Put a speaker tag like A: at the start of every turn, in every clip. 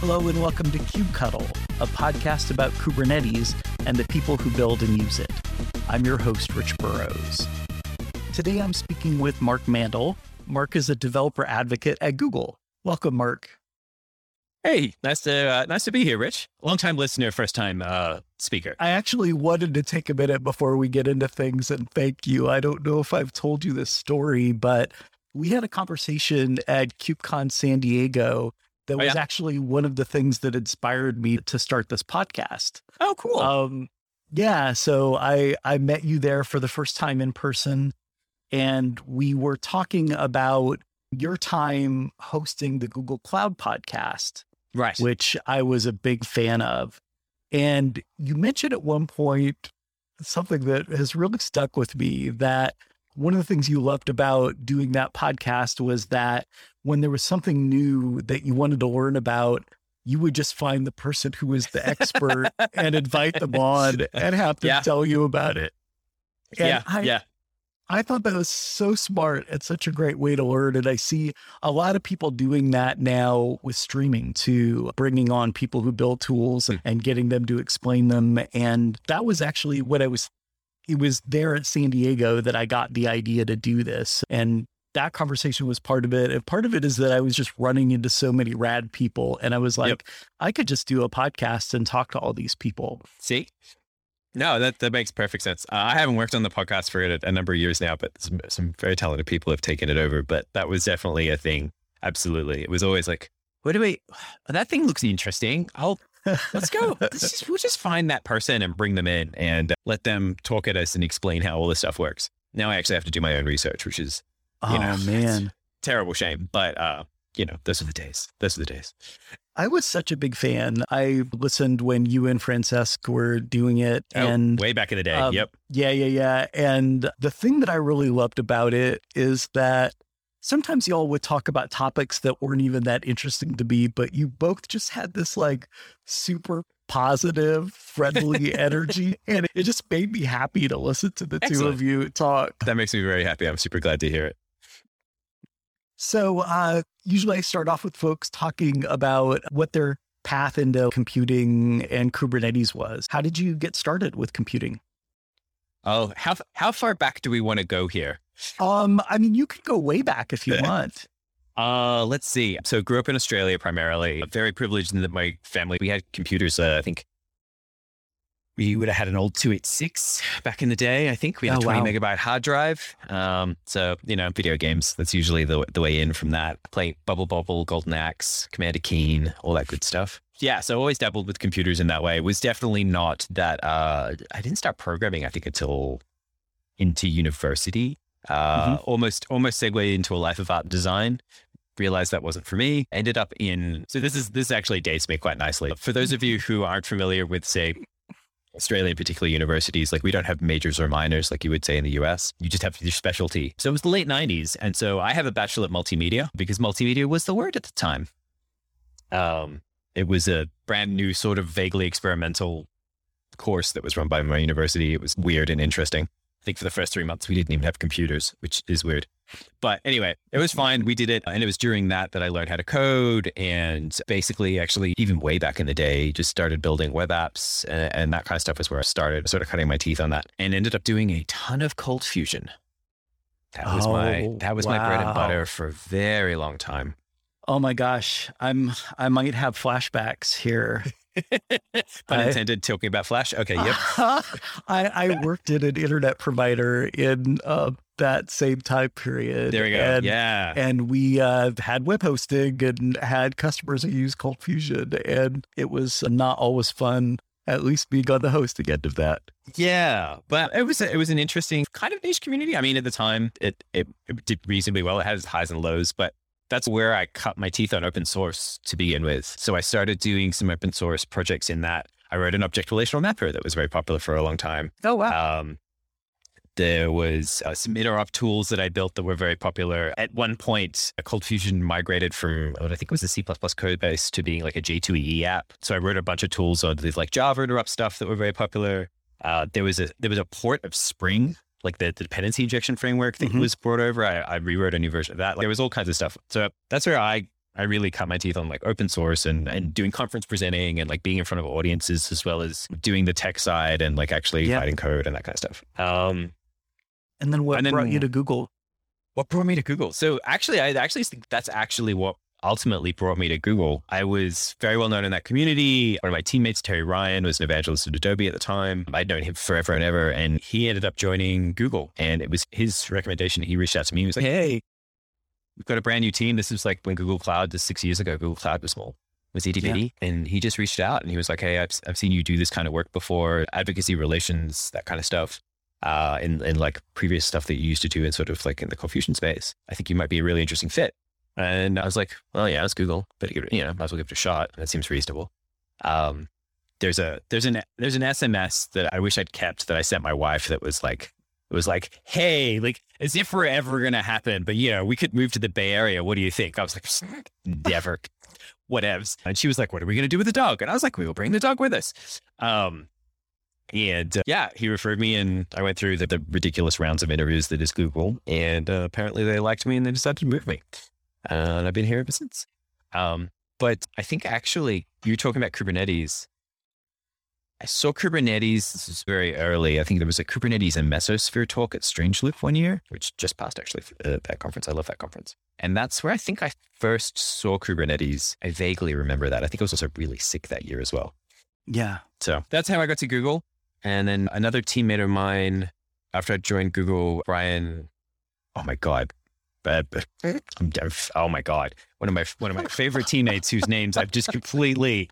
A: Hello and welcome to KubeCuddle, a podcast about Kubernetes and the people who build and use it. I'm your host, Rich Burrows. Today I'm speaking with Mark Mandel. Mark is a developer advocate at Google. Welcome, Mark.
B: Hey, nice to uh, nice to be here, Rich. Long time listener, first time uh, speaker.
A: I actually wanted to take a minute before we get into things and thank you. I don't know if I've told you this story, but we had a conversation at KubeCon San Diego that
B: Oh,
A: was
B: yeah?
A: actually one of the things that inspired me to start this podcast.
B: Oh, cool.
A: Um, yeah, so I I met you there for the first time in person, and we were talking about your time hosting the Google Cloud podcast,
B: right.
A: which I was a big fan of. And you mentioned at one point something that has really stuck with me that one of the things you loved about doing that podcast was that when there was something new that you wanted to learn about, you would just find the person who was the expert and invite them on and have them
B: Yeah.
A: tell you about it. And
B: yeah,
A: I,
B: yeah.
A: I thought that was so smart and such a great way to learn. And I see a lot of people doing that now with streaming to bringing on people who build tools and, and getting them to explain them. And that was actually what I was, it was there at San Diego that I got the idea to do this. And that conversation was part of it. And part of it is that I was just running into so many rad people. And I was like,
B: Yep.
A: I could just do a podcast and talk to all these people.
B: See, no, that that makes perfect sense. Uh, I haven't worked on the podcast for a, a number of years now, but some, some very talented people have taken it over. But that was definitely a thing. Absolutely, it was always like, what do we? That thing looks interesting. I'll let's go. Let's just, we'll just find that person and bring them in and let them talk at us and explain how all this stuff works. Now I actually have to do my own research, which is
A: Oh,
B: You know,
A: man.
B: terrible shame. But uh, you know, those are the days. Those are the days.
A: I was such a big fan. I listened when you and Francesc were doing it.
B: Oh,
A: and
B: way back in the day.
A: um,
B: yep.
A: yeah, yeah, yeah. And the thing that I really loved about it is that sometimes y'all would talk about topics that weren't even that interesting to me, but you both just had this like super positive, friendly energy. And it just made me happy to listen to the two of you talk.
B: That makes me very happy. I'm super glad to hear it.
A: So, uh, usually I start off with folks talking about what their path into computing and Kubernetes was. How did you get started with computing?
B: Oh, how how far back do we want to go here?
A: Um, I mean, you could go way back if you want.
B: Uh, let's see. So, grew up in Australia primarily. Very privileged in that my family we had computers. Uh, I think we would have had an old two eight six back in the day. I think we had
A: Oh,
B: a twenty
A: wow.
B: megabyte hard drive. Um, so you know, video games. That's usually the the way in from that. Play Bubble Bobble, Golden Axe, Commander Keen, all that good stuff. Yeah, so I always dabbled with computers in that way. It Was definitely not that. Uh, I didn't start programming. I think until into university. Uh, Almost almost segued into a life of art design. Realized that wasn't for me. Ended up in. So this is this actually dates me quite nicely. For those of you who aren't familiar with, say, Australia, particularly universities, like we don't have majors or minors like you would say in the US. You just have your specialty. So it was the late 90s. And so I have a bachelor of multimedia because multimedia was the word at the time. Um, it was a brand new, sort of vaguely experimental course that was run by my university. It was weird and interesting. I think for the first three months, we didn't even have computers, which is weird. But anyway, it was fine. We did it. And it was during that that I learned how to code and basically, actually, even way back in the day, just started building web apps and, and that kind of stuff was where I started sort of cutting my teeth on that and ended up doing a ton of cold fusion. That was my
A: Oh,
B: that was my bread and butter for a very long time.
A: Oh my gosh, I'm I might have flashbacks here.
B: Pun
A: I-
B: intended, talking about Flash. Okay, yep.
A: I, I worked at an internet provider in uh, that same time period.
B: There we go.
A: And,
B: yeah.
A: And we uh, had web hosting and had customers who used Cold Fusion, and it was not always fun. At least being on the hosting end of that.
B: Yeah, but it was a, it was an interesting kind of niche community. I mean, at the time, it, it it did reasonably well. It had its highs and lows, but that's where I cut my teeth on open source to begin with. So I started doing some open source projects in that. I wrote an object relational mapper that was very popular for a long time.
A: Oh wow!
B: Um, there was uh, some interop tools that I built that were very popular. At one point, Cold Fusion migrated from what I think was a C++ code base to being like a J2EE app. So I wrote a bunch of tools on these like Java interop stuff that were very popular. Uh, there was a there was a port of Spring, like the, the dependency injection framework that
A: Mhm.
B: was brought over. I, I rewrote a new version of that. Like, there was all kinds of stuff. So that's where I I really cut my teeth on like open source and, and doing conference presenting and like being in front of audiences as well as doing the tech side and like actually
A: Yeah.
B: writing code and that kind of stuff. Um,
A: And then what
B: And then-
A: brought you to Google?
B: what brought me to Google? So actually, I actually think that's actually what ultimately brought me to Google. I was very well known in that community. One of my teammates, Terry Ryan, was an evangelist at Adobe at the time. I'd known him forever and ever, and he ended up joining Google. And it was his recommendation. He reached out to me. He was like, "Hey, we've got a brand new team. This is like when Google Cloud, just six years ago, Google Cloud was small." Was itty bitty, and he just reached out and he was like, "Hey, I've, I've seen you do this kind of work before, advocacy, relations, that kind of stuff uh, in, in like previous stuff that you used to do in sort of like in the Cold Fusion space. I think you might be a really interesting fit. And I was like, well, yeah, it's Google, but you know, might as well give it a shot. That seems reasonable. Um, there's a there's an there's an SMS that I wish I'd kept that I sent my wife that was like it was like, hey, like as if we're ever gonna happen, but you know, we could move to the Bay Area. What do you think? I was like, never, whatevs. And she was like, what are we gonna do with the dog? And I was like, we will bring the dog with us. Um, and uh, yeah, he referred me, and I went through the, the ridiculous rounds of interviews that is Google, and uh, apparently they liked me, and they decided to move me, and I've been here ever since. Um, but I think actually, you're talking about Kubernetes. I saw Kubernetes. This is very early. I think there was a Kubernetes and Mesosphere talk at Strange Loop one year, which just passed actually uh, that conference. I love that conference, and that's where I think I first saw Kubernetes. I vaguely remember that. I think I was also really sick that year as well.
A: Yeah.
B: So that's how I got to Google. And then another teammate of mine, after I joined Google, Brian, oh my God. But I'm, oh my God. One of my, one of my favorite teammates whose names I've just completely,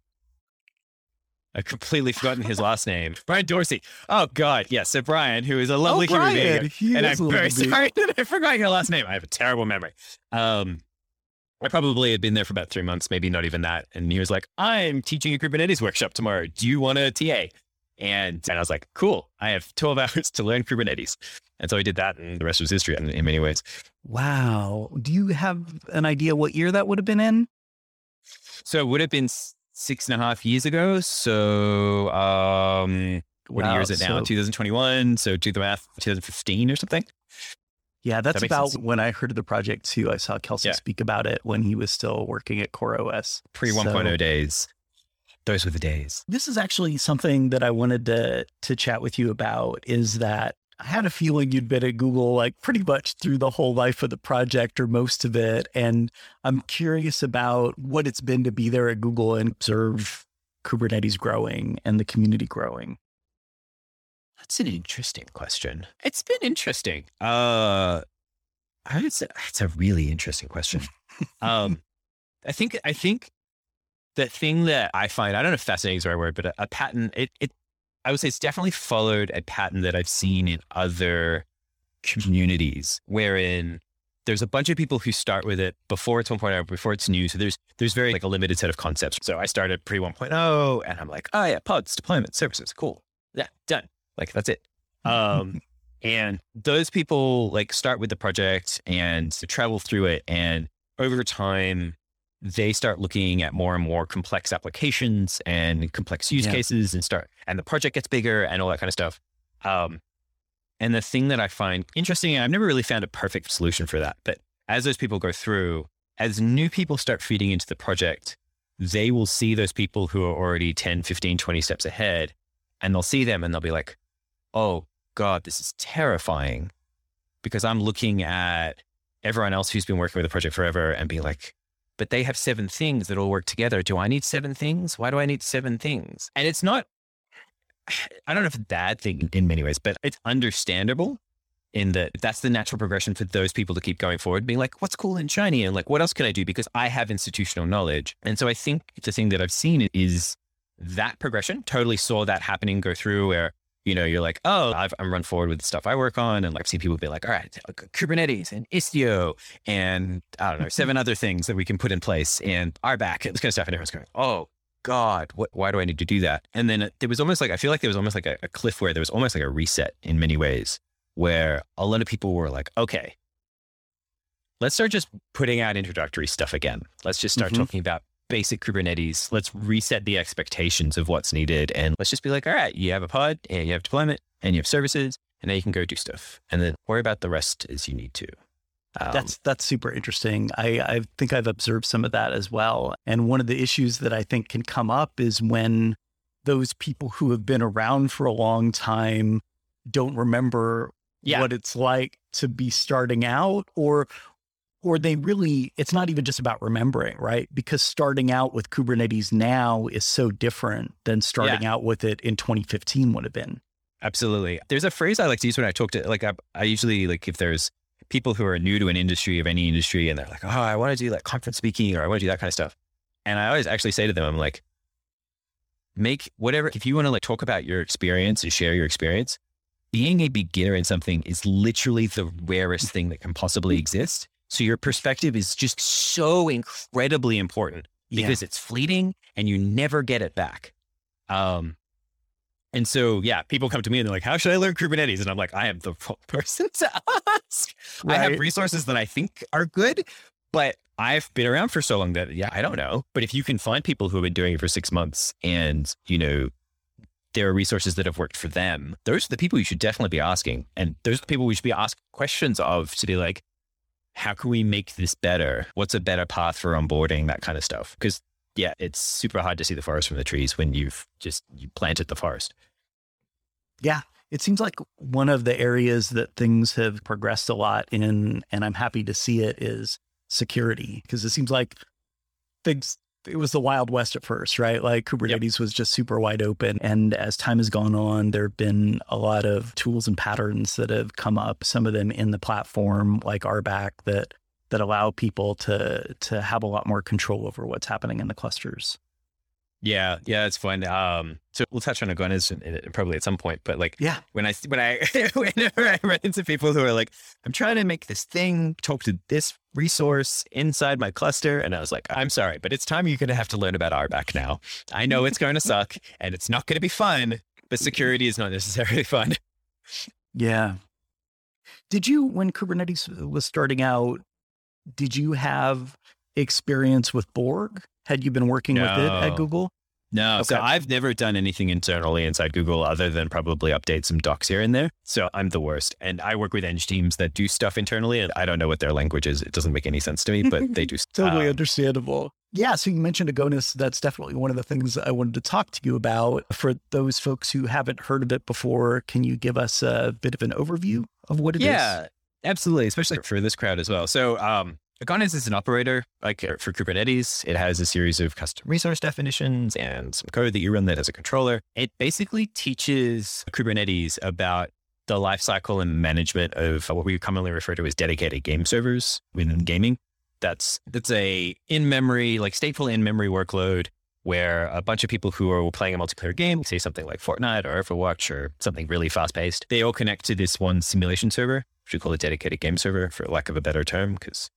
B: I've completely forgotten his last name. Brian Dorsey. Oh God. Yes. So Brian, who is a lovely
A: oh,
B: human
A: Brian.
B: being. And I'm very sorry that I forgot your last name. I have a terrible memory. Um, I probably had been there for about three months, maybe not even that. And he was like, I'm teaching a Kubernetes workshop tomorrow. Do you want a TA? And, and I was like, cool. I have 12 hours to learn Kubernetes. And so I did that, and the rest was history in, in many ways.
A: Wow. Do you have an idea what year that would have been in?
B: So it would have been six and a half years ago. So, um, what
A: Wow,
B: year is it now?
A: so-
B: 2021. So do the math, 2015 or something.
A: Yeah, that's
B: makes
A: about
B: sense.
A: when I heard of the project too. I saw Kelsey
B: Yeah.
A: speak about it when he was still working at Core OS.
B: Pre
A: So-
B: 1.0 days. Those were the days.
A: This is actually something that I wanted to to chat with you about is that I had a feeling you'd been at Google like pretty much through the whole life of the project or most of it. And I'm curious about what it's been to be there at Google and observe Kubernetes growing and the community growing.
B: That's an interesting question. It's been interesting. Uh, I would say it's a really interesting question. um, I think I think the thing that I find I don't know if fascinating is the right word, but a, a pattern. It it I would say it's definitely followed a pattern that I've seen in other communities, wherein there's a bunch of people who start with it before it's 1.0, before it's new. So there's there's very like a limited set of concepts. So I started pre 1.0, and I'm like, oh yeah, pods, deployment, services, cool, yeah, done. Like that's it. Um, and those people like start with the project and travel through it, and over time, they start looking at more and more complex applications and complex use
A: Yeah.
B: cases, and start and the project gets bigger and all that kind of stuff. Um, and the thing that I find interesting, and I've never really found a perfect solution for that, but as those people go through, as new people start feeding into the project, they will see those people who are already 10, 15, 20 steps ahead, and they'll see them and they'll be like, oh God, this is terrifying because I'm looking at everyone else who's been working with the project forever and being like, but they have seven things that all work together. Do I need seven things? Why do I need seven things? And it's not, I don't know if it's a bad thing in many ways, but it's understandable in that that's the natural progression for those people to keep going forward, being like, what's cool and shiny? And like, what else can I do? Because I have institutional knowledge. And so I think the thing that I've seen is that progression, totally saw that happening go through where, you know, you're like, oh, I've, I'm run forward with the stuff I work on. And like, I've people be like, all right, Kubernetes and Istio and I don't know, seven other things that we can put in place and RBAC and this kind of stuff. And everyone's going, oh, God, what, why do I need to do that? And then there was almost like, I feel like there was almost like a, a cliff where there was almost like a reset in many ways where a lot of people were like, okay, let's start just putting out introductory stuff again. Let's just start
A: Mhm.
B: talking about basic Kubernetes. Let's reset the expectations of what's needed. And let's just be like, all right, you have a pod and you have deployment and you have services and now you can go do stuff and then worry about the rest as you need to.
A: Um, that's that's super interesting. I, I think I've observed some of that as well. And one of the issues that I think can come up is when those people who have been around for a long time don't remember yeah. what it's like to be starting out or or they really it's not even just about remembering right? Because starting out with kubernetes now is so different than starting yeah. out with it in 2015 would have been.
B: Absolutely. There's a phrase i like to use when i talk to like I, I usually like if there's people who are new to an industry of any industry and they're like oh i want to do like conference speaking or i want to do that kind of stuff. And i always actually say to them i'm like make whatever if you want to like talk about your experience and share your experience being a beginner in something is literally the rarest thing that can possibly mm. exist so your perspective is just so incredibly important because yeah. it's fleeting and you never get it back. Um, and so, yeah, people come to me and they're like, how should I learn Kubernetes? And I'm like, I am the wrong person to ask. Right. I have resources that I think are good, but I've been around for so long that, yeah, I don't know. But if you can find people who have been doing it for six months and, you know, there are resources that have worked for them, those are the people you should definitely be asking. And those are the people we should be asking questions of to be like, how can we make this better? What's a better path for onboarding? That kind of stuff. Because yeah, it's super hard to see the forest from the trees when you've just you planted the forest.
A: Yeah. It seems like one of the areas that things have progressed a lot in, and I'm happy to see it, is security. Because it seems like things it was the wild west at first, right? Like Kubernetes yep. was just super wide open. And as time has gone on, there have been a lot of tools and patterns that have come up, some of them in the platform like RBAC that that allow people to to have a lot more control over what's happening in the clusters.
B: Yeah, yeah, it's fun. Um, so we'll touch on Agones probably at some point, but like,
A: yeah,
B: when I when I whenever I run into people who are like, I'm trying to make this thing talk to this resource inside my cluster, and I was like, I'm sorry, but it's time you're going to have to learn about RBAC now. I know it's going to suck and it's not going to be fun, but security is not necessarily fun.
A: Yeah. Did you, when Kubernetes was starting out, did you have experience with Borg? Had you been working no. with it at Google?
B: No. Okay. So I've never done anything internally inside Google other than probably update some docs here and there. So I'm the worst. And I work with eng teams that do stuff internally and I don't know what their language is. It doesn't make any sense to me, but they do.
A: totally um, understandable. Yeah. So you mentioned Agones. That's definitely one of the things I wanted to talk to you about. For those folks who haven't heard of it before, can you give us a bit of an overview of what it
B: yeah, is? yeah, absolutely. Especially for this crowd as well. So, um, Agones is an operator like for Kubernetes. It has a series of custom resource definitions and some code that you run that as a controller. It basically teaches Kubernetes about the lifecycle and management of what we commonly refer to as dedicated game servers within gaming. That's that's a in-memory, like stateful in-memory workload where a bunch of people who are playing a multiplayer game, say something like Fortnite or Overwatch or something really fast-paced, they all connect to this one simulation server, which we call a dedicated game server for lack of a better term, because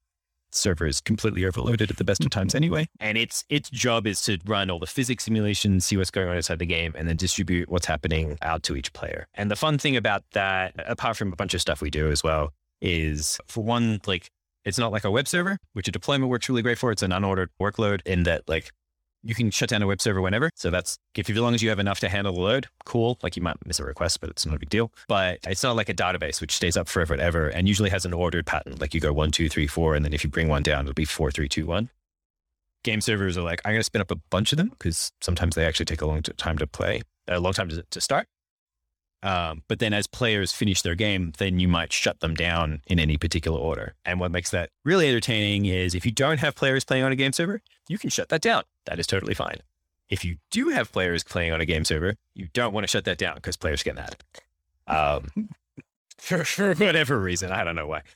B: server is completely overloaded at the best of times anyway. And its its job is to run all the physics simulations, see what's going on inside the game, and then distribute what's happening out to each player. And the fun thing about that, apart from a bunch of stuff we do as well, is for one, like it's not like a web server, which a deployment works really great for. It's an unordered workload in that like you can shut down a web server whenever. So that's if as long as you have enough to handle the load, cool. Like you might miss a request, but it's not a big deal. But it's not like a database which stays up forever and ever and usually has an ordered pattern. Like you go one, two, three, four, and then if you bring one down, it'll be four, three, two, one. Game servers are like, I'm going to spin up a bunch of them because sometimes they actually take a long time to play, a long time to, to start. Um, but then as players finish their game, then you might shut them down in any particular order. And what makes that really entertaining is if you don't have players playing on a game server, you can shut that down. That is totally fine. If you do have players playing on a game server, you don't want to shut that down because players get mad. Um, for, for whatever reason. I don't know why.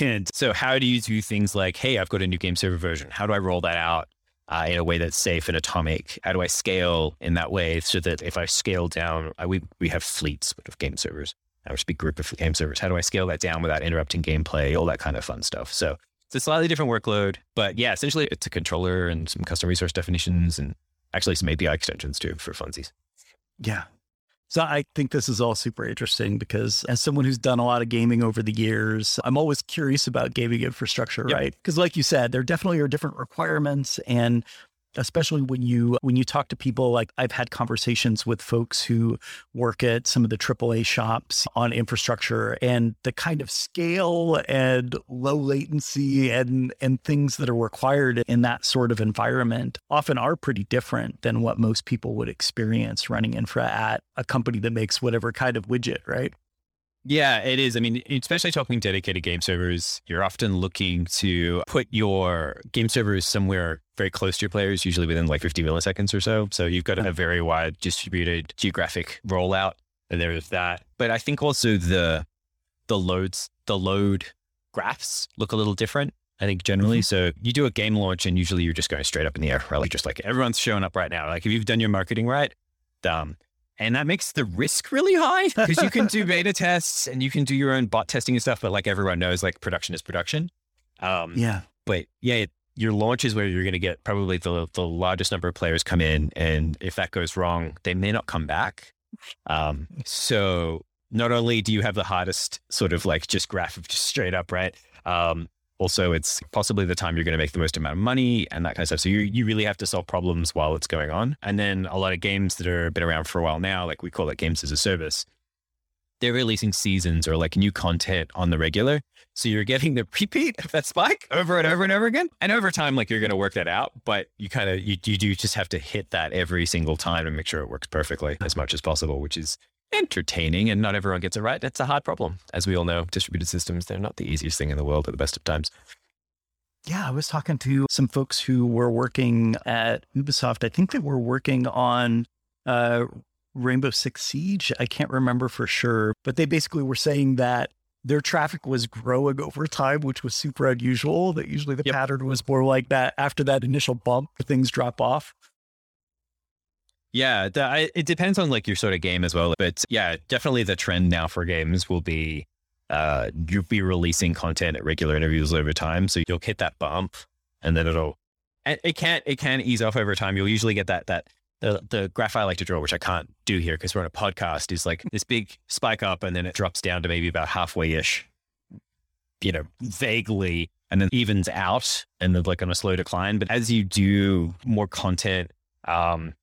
B: And so, how do you do things like, hey, I've got a new game server version. How do I roll that out? Uh, in a way that's safe and atomic? How do I scale in that way so that if I scale down, I, we, we have fleets of game servers, our big group of game servers. How do I scale that down without interrupting gameplay? All that kind of fun stuff. So it's a slightly different workload, but yeah, essentially it's a controller and some custom resource definitions and actually some API extensions too for funsies.
A: Yeah. So I think this is all super interesting because as someone who's done a lot of gaming over the years, I'm always curious about gaming infrastructure, yep. right? Because like you said, there definitely are different requirements and especially when you when you talk to people like I've had conversations with folks who work at some of the AAA shops on infrastructure and the kind of scale and low latency and and things that are required in that sort of environment often are pretty different than what most people would experience running infra at a company that makes whatever kind of widget, right?
B: Yeah, it is. I mean, especially talking dedicated game servers, you're often looking to put your game servers somewhere very close to your players, usually within like 50 milliseconds or so. So you've got a very wide distributed geographic rollout. And there's that. But I think also the the loads, the load graphs look a little different. I think generally. Mm-hmm. So you do a game launch and usually you're just going straight up in the air, right? Like just like everyone's showing up right now. Like if you've done your marketing right, um, and that makes the risk really high because you can do beta tests and you can do your own bot testing and stuff. But like everyone knows, like production is production.
A: Um, yeah.
B: But yeah, it, your launch is where you're going to get probably the, the largest number of players come in. And if that goes wrong, they may not come back. Um, so not only do you have the hardest sort of like just graph of just straight up, right? Um, also, it's possibly the time you're going to make the most amount of money and that kind of stuff. So you, you really have to solve problems while it's going on. And then a lot of games that are been around for a while now, like we call it games as a service, they're releasing seasons or like new content on the regular. So you're getting the repeat of that spike over and over and over again. And over time, like you're going to work that out, but you kind of, you, you do just have to hit that every single time and make sure it works perfectly as much as possible, which is entertaining and not everyone gets it right. It's a hard problem. As we all know, distributed systems, they're not the easiest thing in the world at the best of times.
A: Yeah, I was talking to some folks who were working at Ubisoft. I think they were working on uh, Rainbow Six Siege. I can't remember for sure, but they basically were saying that their traffic was growing over time, which was super unusual. That usually the yep. pattern was more like that after that initial bump, things drop off.
B: Yeah, the, I, it depends on like your sort of game as well. But yeah, definitely the trend now for games will be uh, you'll be releasing content at regular intervals over time. So you'll hit that bump, and then it'll and it can't it can ease off over time. You'll usually get that that the the graph I like to draw, which I can't do here because we're on a podcast, is like this big spike up, and then it drops down to maybe about halfway ish. You know, vaguely, and then evens out, and then like on a slow decline. But as you do more content, um,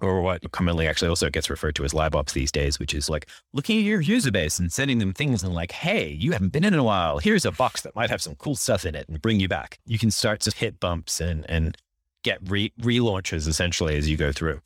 B: or what commonly actually also gets referred to as live ops these days, which is like looking at your user base and sending them things and like, hey, you haven't been in a while. Here's a box that might have some cool stuff in it and bring you back. You can start to hit bumps and and get re- relaunches essentially as you go through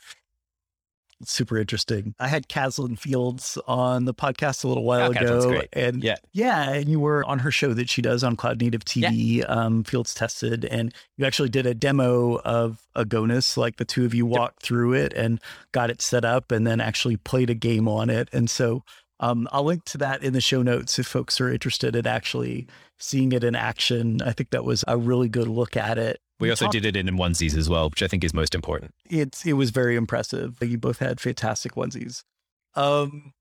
A: super interesting. I had Kaslin Fields on the podcast a little while oh, ago, and yeah, yeah, and you were on her show that she does on Cloud Native TV, yeah. um, Fields Tested, and you actually did a demo of Agones. Like the two of you walked yep. through it and got it set up, and then actually played a game on it. And so um, I'll link to that in the show notes if folks are interested in actually seeing it in action. I think that was a really good look at it.
B: We also did it in onesies as well, which I think is most important.
A: It's it was very impressive. You both had fantastic onesies. Um,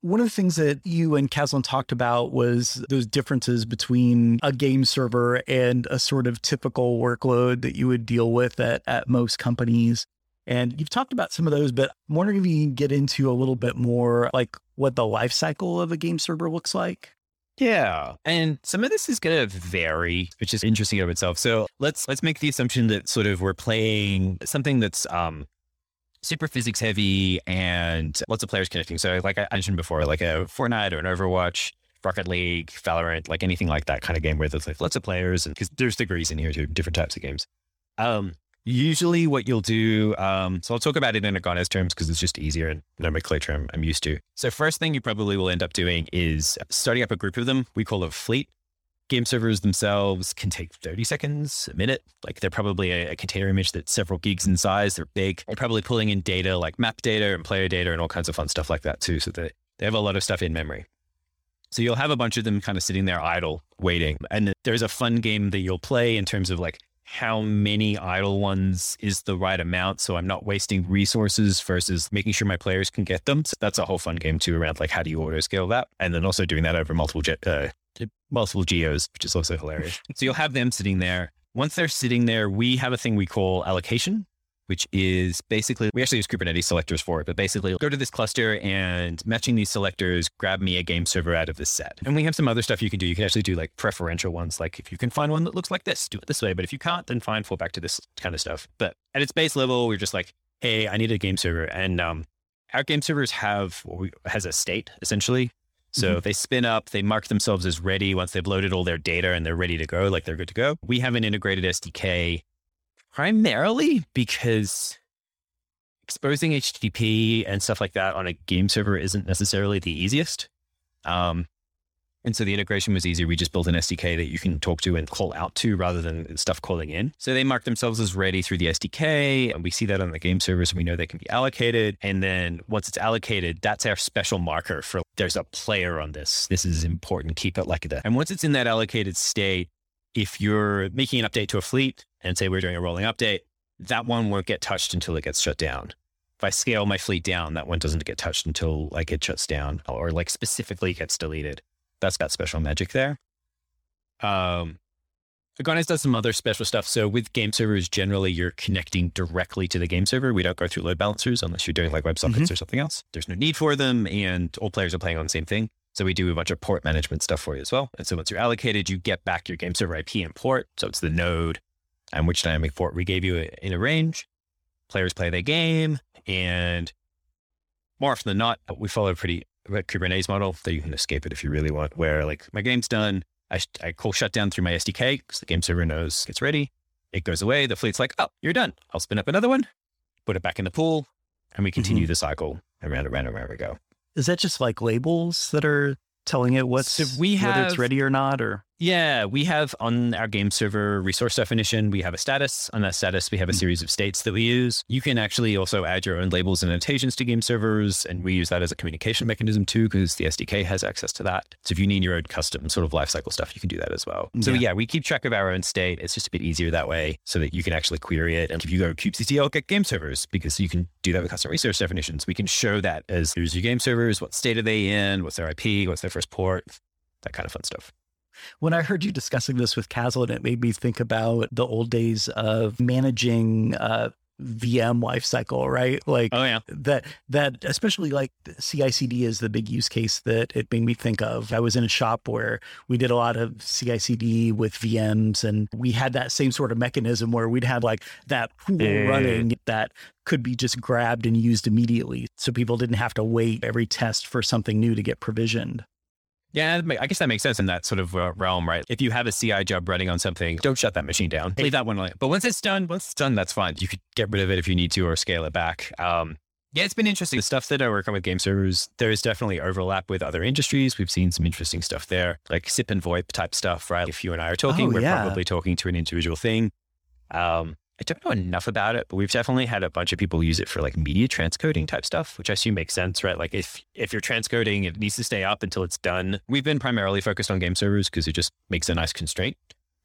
A: one of the things that you and Kaslin talked about was those differences between a game server and a sort of typical workload that you would deal with at, at most companies. And you've talked about some of those, but I'm wondering if you can get into a little bit more like what the life cycle of a game server looks like.
B: Yeah. And some of this is going to vary, which is interesting of itself. So let's let's make the assumption that sort of we're playing something that's um super physics heavy and lots of players connecting. So like I mentioned before, like a Fortnite or an Overwatch, Rocket League, Valorant, like anything like that kind of game where there's like lots of players and because there's degrees in here too, different types of games. Um Usually, what you'll do, um, so I'll talk about it in a Agones terms because it's just easier and nomenclature I'm, I'm used to. So, first thing you probably will end up doing is starting up a group of them. We call it a fleet. Game servers themselves can take 30 seconds, a minute. Like they're probably a, a, container image that's several gigs in size. They're big. They're probably pulling in data like map data and player data and all kinds of fun stuff like that too. So they, they have a lot of stuff in memory. So you'll have a bunch of them kind of sitting there idle, waiting. And there's a fun game that you'll play in terms of like how many idle ones is the right amount so I'm not wasting resources versus making sure my players can get them. So that's a whole fun game too around like how do you auto scale that? And then also doing that over multiple jet, uh, multiple geos, which is also hilarious. so you'll have them sitting there. Once they're sitting there, we have a thing we call allocation. Which is basically, we actually use Kubernetes selectors for it, but basically go to this cluster and matching these selectors, grab me a game server out of this set. And we have some other stuff you can do. You can actually do like preferential ones, like if you can find one that looks like this, do it this way. But if you can't, then fine, fall back to this kind of stuff. But at its base level, we're just like, hey, I need a game server. And um, our game servers have has a state essentially. So mm-hmm. they spin up, they mark themselves as ready once they've loaded all their data and they're ready to go, like they're good to go. We have an integrated SDK primarily because exposing HTTP and stuff like that on a game server isn't necessarily the easiest. Um, and so the integration was easy. We just built an SDK that you can talk to and call out to rather than stuff calling in. So they mark themselves as ready through the SDK. And we see that on the game servers. We know they can be allocated. And then once it's allocated, that's our special marker for there's a player on this. This is important. Keep it like that. And once it's in that allocated state, if you're making an update to a fleet and say we're doing a rolling update, that one won't get touched until it gets shut down. If I scale my fleet down, that one doesn't get touched until like it shuts down or like specifically gets deleted. That's got special magic there. Um, Agones does some other special stuff. So with game servers, generally you're connecting directly to the game server. We don't go through load balancers unless you're doing like WebSockets mm-hmm. or something else. There's no need for them, and all players are playing on the same thing. So we do a bunch of port management stuff for you as well. And so once you're allocated, you get back your game server IP and port. So it's the node and which dynamic port we gave you in a range. Players play their game, and more often than not, we follow a pretty Kubernetes model that you can escape it if you really want. Where like my game's done, I, I call shutdown through my SDK because the game server knows it's ready. It goes away. The fleet's like, oh, you're done. I'll spin up another one, put it back in the pool, and we continue mm-hmm. the cycle around and around and around we go.
A: Is that just like labels that are telling it what's so we have, whether it's ready or not or
B: yeah we have on our game server resource definition we have a status on that status we have a hmm. series of states that we use you can actually also add your own labels and annotations to game servers and we use that as a communication mechanism too because the sdk has access to that so if you need your own custom sort of lifecycle stuff you can do that as well so yeah. yeah we keep track of our own state it's just a bit easier that way so that you can actually query it and if you go to kubectl get game servers because you can do that with custom resource definitions we can show that as here's your game servers what state are they in what's their ip what's their first port that kind of fun stuff.
A: When I heard you discussing this with Kaslin, it made me think about the old days of managing uh, VM lifecycle, right? Like,
B: oh yeah,
A: that that especially like CI/CD is the big use case that it made me think of. I was in a shop where we did a lot of CI/CD with VMs, and we had that same sort of mechanism where we'd have like that pool running that could be just grabbed and used immediately, so people didn't have to wait every test for something new to get provisioned.
B: Yeah, I guess that makes sense in that sort of uh, realm, right? If you have a CI job running on something, don't shut that machine down. Leave that one alone. But once it's done, once it's done, that's fine. You could get rid of it if you need to or scale it back. Um, yeah, it's been interesting. The stuff that I work on with game servers, there is definitely overlap with other industries. We've seen some interesting stuff there, like SIP and VoIP type stuff, right? If you and I are talking, oh, we're yeah. probably talking to an individual thing. Um, I don't know enough about it, but we've definitely had a bunch of people use it for like media transcoding type stuff, which I assume makes sense, right? Like if if you're transcoding, it needs to stay up until it's done. We've been primarily focused on game servers because it just makes a nice constraint.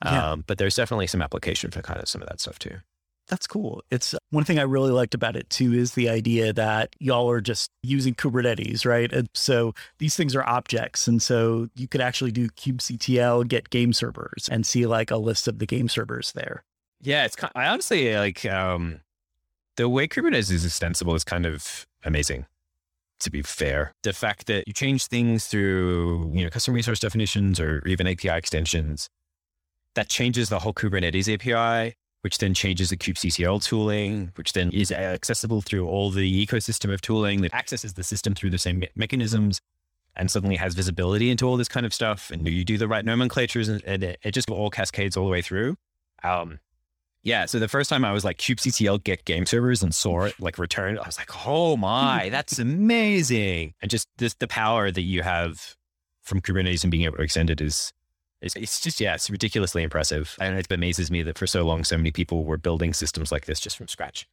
B: Yeah. Um, but there's definitely some application for kind of some of that stuff too.
A: That's cool. It's one thing I really liked about it too is the idea that y'all are just using Kubernetes, right? And so these things are objects. And so you could actually do kubectl, get game servers and see like a list of the game servers there.
B: Yeah, it's. kind I honestly like um, the way Kubernetes is extensible is kind of amazing. To be fair, the fact that you change things through you know custom resource definitions or even API extensions, that changes the whole Kubernetes API, which then changes the kubectl tooling, which then is accessible through all the ecosystem of tooling that accesses the system through the same me- mechanisms and suddenly has visibility into all this kind of stuff. And you do the right nomenclatures and, and it, it, just all cascades all the way through. Um, yeah. So the first time I was like kubectl get game servers and saw it like return, I was like, oh my, that's amazing. And just this, the power that you have from Kubernetes and being able to extend it is, it's, it's just, yeah, it's ridiculously impressive. And it amazes me that for so long, so many people were building systems like this just from scratch.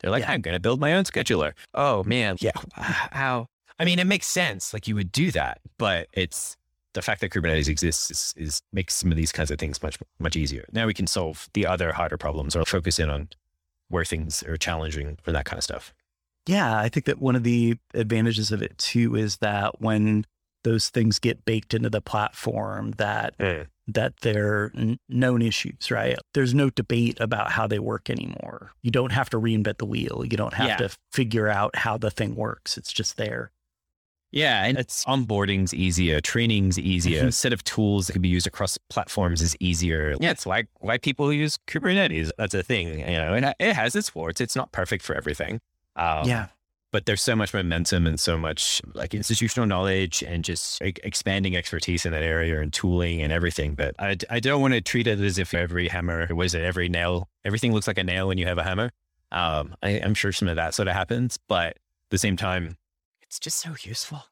B: They're like, yeah. I'm going to build my own scheduler. Oh man. Yeah. How? I mean, it makes sense. Like you would do that, but it's, the fact that Kubernetes exists is, is, makes some of these kinds of things much much easier. Now we can solve the other harder problems or focus in on where things are challenging for that kind of stuff.
A: Yeah, I think that one of the advantages of it too is that when those things get baked into the platform, that mm. that they're known issues, right? There's no debate about how they work anymore. You don't have to reinvent the wheel. You don't have
B: Yeah.
A: to figure out how the thing works. It's just there.
B: Yeah, and it's onboarding's easier, training's easier,
A: Mhm.
B: set of tools that can be used across platforms is easier. Yeah, it's why why people use Kubernetes. That's a thing, you know, and it has its warts. It's not perfect for everything. Um,
A: yeah.
B: but there's so much momentum and so much like institutional knowledge and just like, expanding expertise in that area and tooling and everything. But I, I don't want to treat it as if every hammer was it every nail, everything looks like a nail when you have a hammer. Um, I, I'm sure some of that sort of happens, but at the same time, it's just so useful.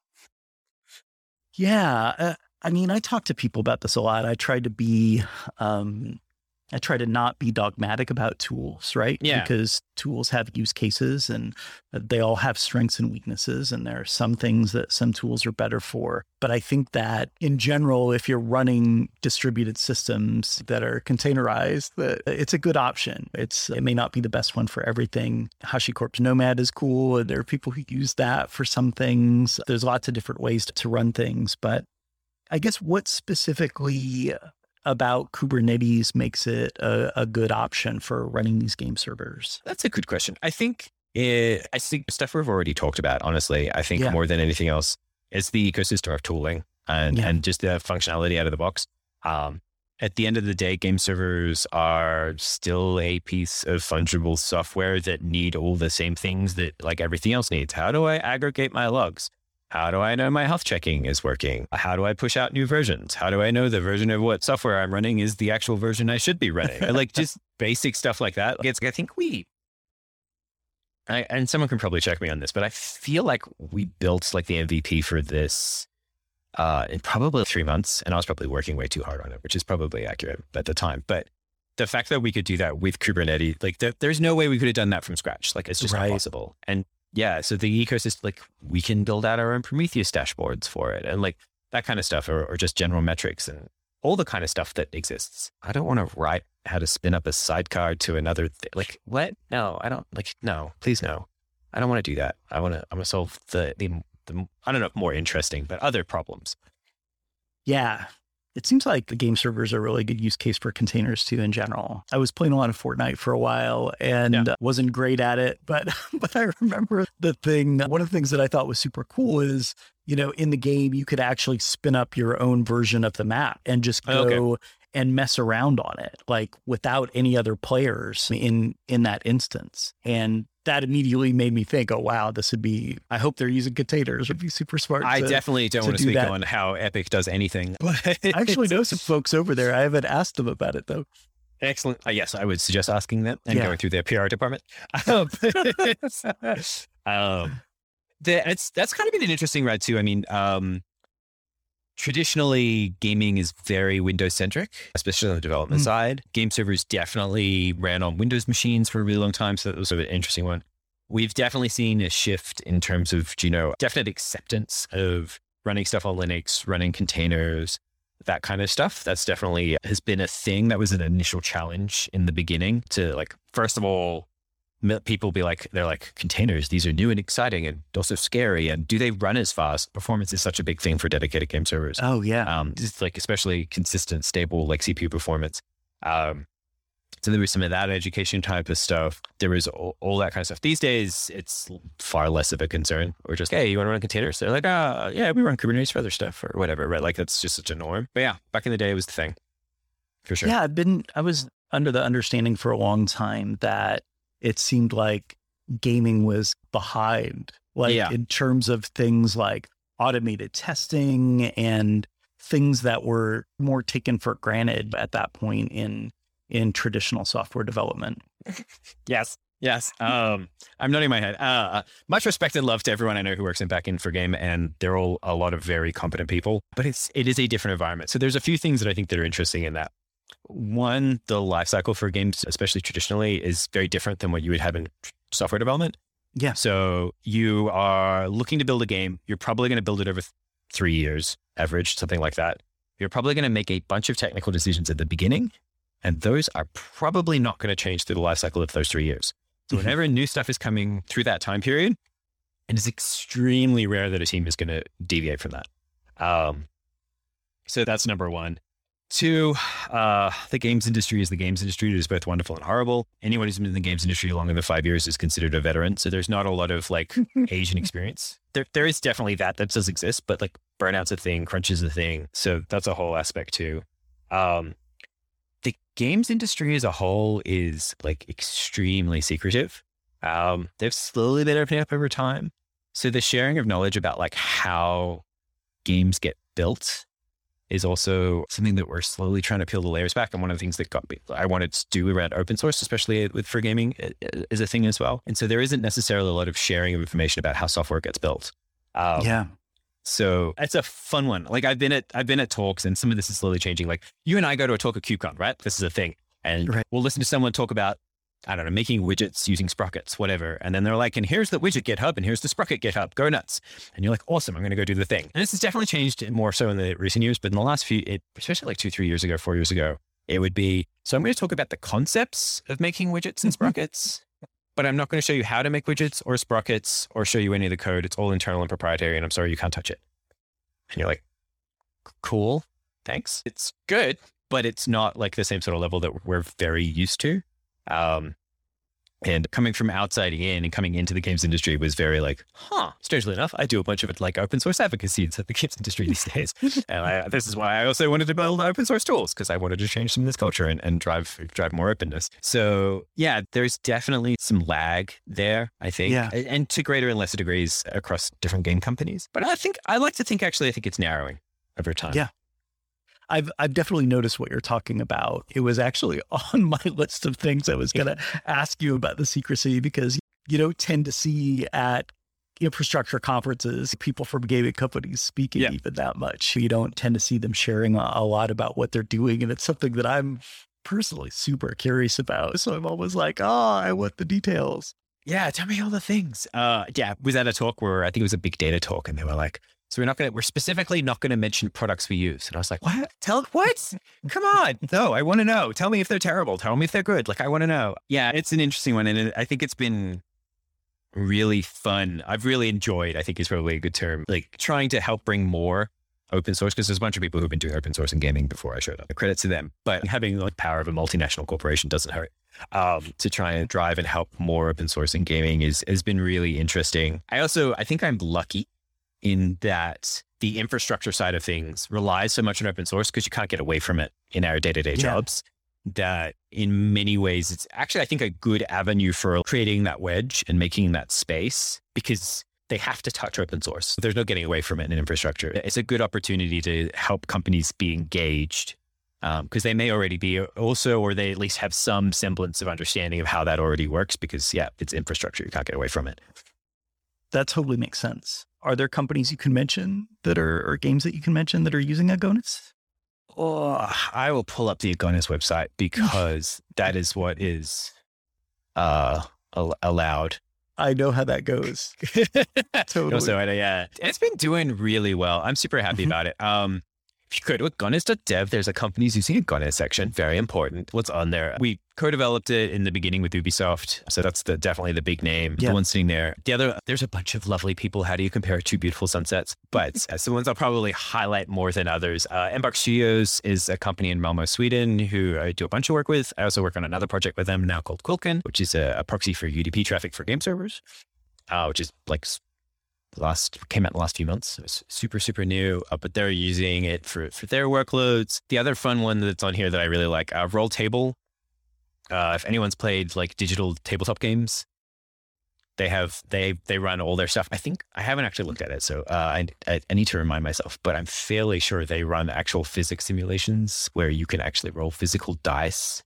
A: Yeah. Uh, I mean, I talk to people about this a lot. I try to be, um, I try to not be dogmatic about tools, right?
B: Yeah.
A: Because tools have use cases and uh, they all have strengths and weaknesses. And there are some things that some tools are better for. But I think that in general, if you're running distributed systems that are containerized, that it's a good option. It's it may not be the best one for everything. HashiCorp's Nomad is cool. and There are people who use that for some things. There's lots of different ways to, to run things, but I guess what specifically uh, about Kubernetes makes it a, a good option for running these game servers?
B: That's a good question. I think it, I think stuff we've already talked about, honestly, I think
A: Yeah.
B: more than anything else is the ecosystem of tooling and,
A: Yeah.
B: and just the functionality out of the box. Um, at the end of the day, game servers are still a piece of fungible software that need all the same things that like everything else needs. How do I aggregate my logs? How do I know my health checking is working? How do I push out new versions? How do I know the version of what software I'm running is the actual version I should be running? like just basic stuff like that. It's, I think we, I, and someone can probably check me on this, but I feel like we built like the MVP for this uh, in probably three months, and I was probably working way too hard on it, which is probably accurate at the time. But the fact that we could do that with Kubernetes, like there, there's no way we could have done that from scratch. Like it's just
A: Right.
B: not possible. And yeah, so the ecosystem, like we can build out our own Prometheus dashboards for it, and like that kind of stuff, or, or just general metrics and all the kind of stuff that exists. I don't want to write how to spin up a sidecar to another. Th- like what? No, I don't. Like no, please no. I don't want to do that. I want to. I want to solve the the the I don't know more interesting, but other problems.
A: Yeah. It seems like the game servers are a really good use case for containers too in general. I was playing a lot of Fortnite for a while and
B: Yeah.
A: wasn't great at it, but but I remember the thing one of the things that I thought was super cool is, you know, in the game you could actually spin up your own version of the map and just
B: Oh,
A: go
B: okay.
A: and mess around on it like without any other players in in that instance. And that immediately made me think, oh wow, this would be I hope they're using containers. It would be super smart.
B: I
A: to-
B: definitely don't
A: to
B: want to
A: do
B: speak
A: that.
B: on how Epic does anything. But
A: I actually know some folks over there. I haven't asked them about it though.
B: Excellent. Uh, yes, I would suggest asking them and
A: Yeah.
B: going through their PR department. Um, um, the, it's that's kind of been an interesting ride too. I mean, um, traditionally gaming is very Windows centric, especially on the development
A: Mm.
B: side. Game servers definitely ran on Windows machines for a really long time, so that was sort of an interesting one. We've definitely seen a shift in terms of you know definite acceptance of running stuff on Linux, running containers, that kind of stuff. That's definitely has been a thing that was an initial challenge in the beginning to like, first of all, people be like, they're like containers. These are new and exciting and also scary. And do they run as fast? Performance is such a big thing for dedicated game servers.
A: Oh yeah.
B: Um, just like especially consistent, stable like CPU performance. Um, so there was some of that education type of stuff. There was all, all that kind of stuff. These days, it's far less of a concern. We're just, hey, you want to run containers? They're like, uh, yeah, we run Kubernetes for other stuff or whatever, right? Like that's just such a norm. But yeah, back in the day, it was the thing for sure.
A: Yeah, I've been I was under the understanding for a long time that it seemed like gaming was behind. Like
B: Yeah.
A: in terms of things like automated testing and things that were more taken for granted at that point in in traditional software development.
B: Yes. Yes. Um, I'm nodding my head. Uh, much respect and love to everyone I know who works in backend for game, and they're all a lot of very competent people. But it's it is a different environment. So there's a few things that I think that are interesting in that. One, the life cycle for games, especially traditionally, is very different than what you would have in software development.
A: Yeah.
B: So you are looking to build a game. You're probably going to build it over th- three years, average, something like that. You're probably going to make a bunch of technical decisions at the beginning, and those are probably not going to change through the life cycle of those three years. So
A: Mhm.
B: whenever new stuff is coming through that time period, it is extremely rare that a team is going to deviate from that. Um, so that's number one. Two, uh, the games industry is the games industry. It is both wonderful and horrible. Anyone who's been in the games industry longer than five years is considered a veteran. So there's not a lot of like Asian experience. There, there is definitely that that does exist, but like burnout's a thing, crunch is a thing. So that's a whole aspect too. Um, the games industry as a whole is like extremely secretive. Um, they've slowly been opening up over time. So the sharing of knowledge about like how games get built is also something that we're slowly trying to peel the layers back. And one of the things that got me, I wanted to do around open source, especially with for gaming, is a thing as well. And so there isn't necessarily a lot of sharing of information about how software gets built.
A: Um, yeah.
B: So it's a fun one. Like I've been at I've been at talks, and some of this is slowly changing. Like you and I go to a talk at KubeCon, right? This is a thing, and right. we'll listen to someone talk about I don't know, making widgets using sprockets, whatever. And then they're like, and here's the widget GitHub and here's the sprocket GitHub. Go nuts. And you're like, awesome, I'm going to go do the thing. And this has definitely changed more so in the recent years, but in the last few, it, especially like two, three years ago, four years ago, it would be, so I'm going to talk about the concepts of making widgets and mm-hmm. sprockets, but I'm not going to show you how to make widgets or sprockets or show you any of the code. It's all internal and proprietary. And I'm sorry, you can't touch it. And you're like, cool, thanks. It's good, but it's not like the same sort of level that we're very used to. Um, and coming from outside in and coming into the games industry was very like, huh, strangely enough, I do a bunch of it like open source advocacy in the games industry these days. and I, this is why I also wanted to build open source tools because I wanted to change some of this culture and, and drive drive more openness. So yeah, there's definitely some lag there, I think.
A: Yeah.
B: And to greater and lesser degrees across different game companies. But I think I like to think actually I think it's narrowing over time.
A: Yeah. I've I've definitely noticed what you're talking about. It was actually on my list of things I was going to ask you about the secrecy because you don't tend to see at infrastructure conferences people from gaming companies speaking yeah. even that much. You don't tend to see them sharing a, a lot about what they're doing, and it's something that I'm personally super curious about. So I'm always like, oh, I want the details.
B: Yeah, tell me all the things. Uh, yeah, was at a talk where I think it was a big data talk, and they were like, so we're not going to, we're specifically not going to mention products we use. And I was like, what? Tell, what? Come on. No, I want to know. Tell me if they're terrible. Tell me if they're good. Like, I want to know. Yeah, it's an interesting one. And I think it's been really fun. I've really enjoyed, I think is probably a good term, like trying to help bring more open source because there's a bunch of people who've been doing open source and gaming before I showed up. Credit to them. But having the power of a multinational corporation doesn't hurt. Um, to try and drive and help more open source and gaming is has been really interesting. I also I think I'm lucky in that the infrastructure side of things relies so much on open source because you can't get away from it in our day to day jobs. That in many ways, it's actually, I think, a good avenue for creating that wedge and making that space because they have to touch open source. There's no getting away from it in infrastructure. It's a good opportunity to help companies be engaged because um, they may already be also, or they at least have some semblance of understanding of how that already works because, yeah, it's infrastructure. You can't get away from it.
A: That totally makes sense. Are there companies you can mention that are, or games that you can mention that are using Agones?
B: Oh, I will pull up the Agones website because that is what is uh, allowed.
A: I know how that goes.
B: totally. Also, yeah, it's been doing really well. I'm super happy mm-hmm. about it. Um, if you go to agones.dev, there's a companies using Agones section. Very important. What's on there? We co-developed it in the beginning with Ubisoft. So that's the definitely the big name. Yeah. The one sitting there. The other, there's a bunch of lovely people. How do you compare two beautiful sunsets? But as the ones I'll probably highlight more than others. Uh, Embark Studios is a company in Malmo, Sweden, who I do a bunch of work with. I also work on another project with them now called Quilkin, which is a, a proxy for UDP traffic for game servers, uh, which is like last came out in the last few months. It was super super new, uh, but they're using it for for their workloads. The other fun one that's on here that I really like, uh, Rolltable. Uh, if anyone's played like digital tabletop games, they have they they run all their stuff. I think I haven't actually looked at it, so uh, I, I, I need to remind myself. But I'm fairly sure they run actual physics simulations where you can actually roll physical dice.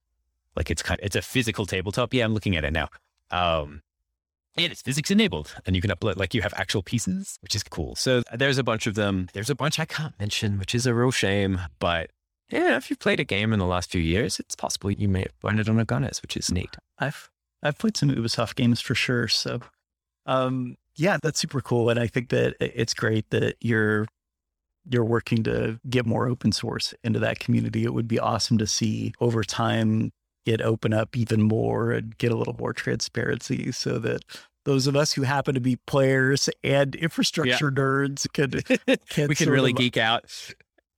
B: Like it's kind of, it's a physical tabletop. Yeah, I'm looking at it now. Um, and it's physics enabled and you can upload like you have actual pieces which is cool. So there's a bunch of them. There's a bunch i can't mention which is a real shame but yeah if you've played a game in the last few years it's possible you may have it on Agones which is neat.
A: I've i've played some ubisoft games for sure so um yeah that's super cool and i think that it's great that you're you're working to get more open source into that community. It would be awesome to see over time it open up even more and get a little more transparency so that those of us who happen to be players and infrastructure yeah. nerds could,
B: can we can really geek out.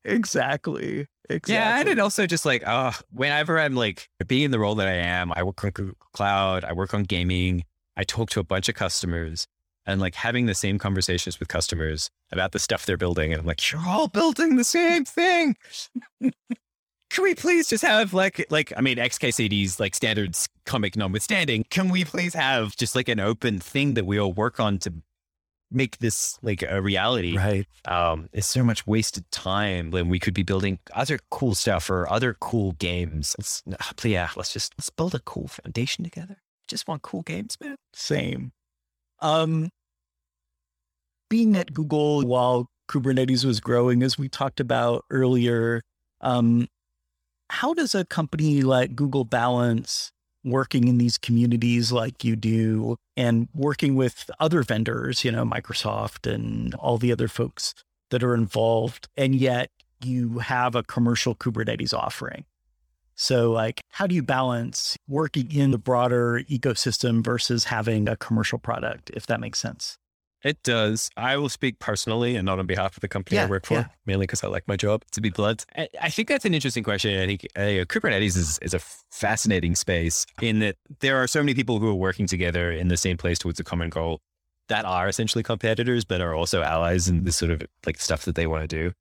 A: Exactly. Exactly.
B: Yeah, and it also just like, uh, whenever I'm like being in the role that I am, I work on Google Cloud, I work on gaming, I talk to a bunch of customers and like having the same conversations with customers about the stuff they're building. And I'm like, you're all building the same thing. can we please just have like, like, I mean, XKCD's like standards comic notwithstanding, can we please have just like an open thing that we all work on to make this like a reality.
A: Right.
B: Um, it's so much wasted time when we could be building other cool stuff or other cool games. Let's, yeah, let's just let's build a cool foundation together. Just want cool games, man.
A: Same. Um, being at Google while Kubernetes was growing, as we talked about earlier, um, how does a company like Google balance working in these communities like you do and working with other vendors, you know, Microsoft and all the other folks that are involved, and yet you have a commercial Kubernetes offering. So, like, how do you balance working in the broader ecosystem versus having a commercial product, if that makes sense?
B: It does. I will speak personally and not on behalf of the company
A: Yeah,
B: I work for,
A: yeah.
B: mainly because I like my job to be blunt. I, I think that's an interesting question. I think uh, Kubernetes is, is a fascinating space in that there are so many people who are working together in the same place towards a common goal that are essentially competitors, but are also allies in this sort of like stuff that they want to do.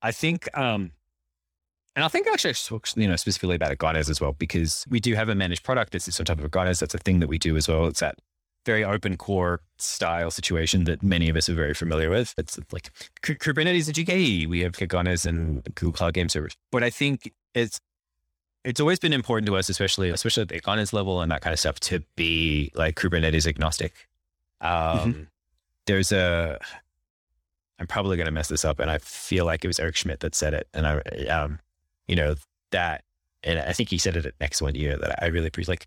B: I think, um, and I think actually I spoke, you know, specifically about Agones as well, because we do have a managed product that sits on top of Agones. That's a thing that we do as well. It's that very open core style situation that many of us are very familiar with. It's like Kubernetes and GKE. We have Agones and Google Cloud Game Servers. But I think it's it's always been important to us, especially especially at the Agones level and that kind of stuff, to be like Kubernetes agnostic. Um, There's a I'm probably going to mess this up, and I feel like it was Eric Schmidt that said it, and I, um, you know, that, and I think he said it at next one year that I really appreciate. Like,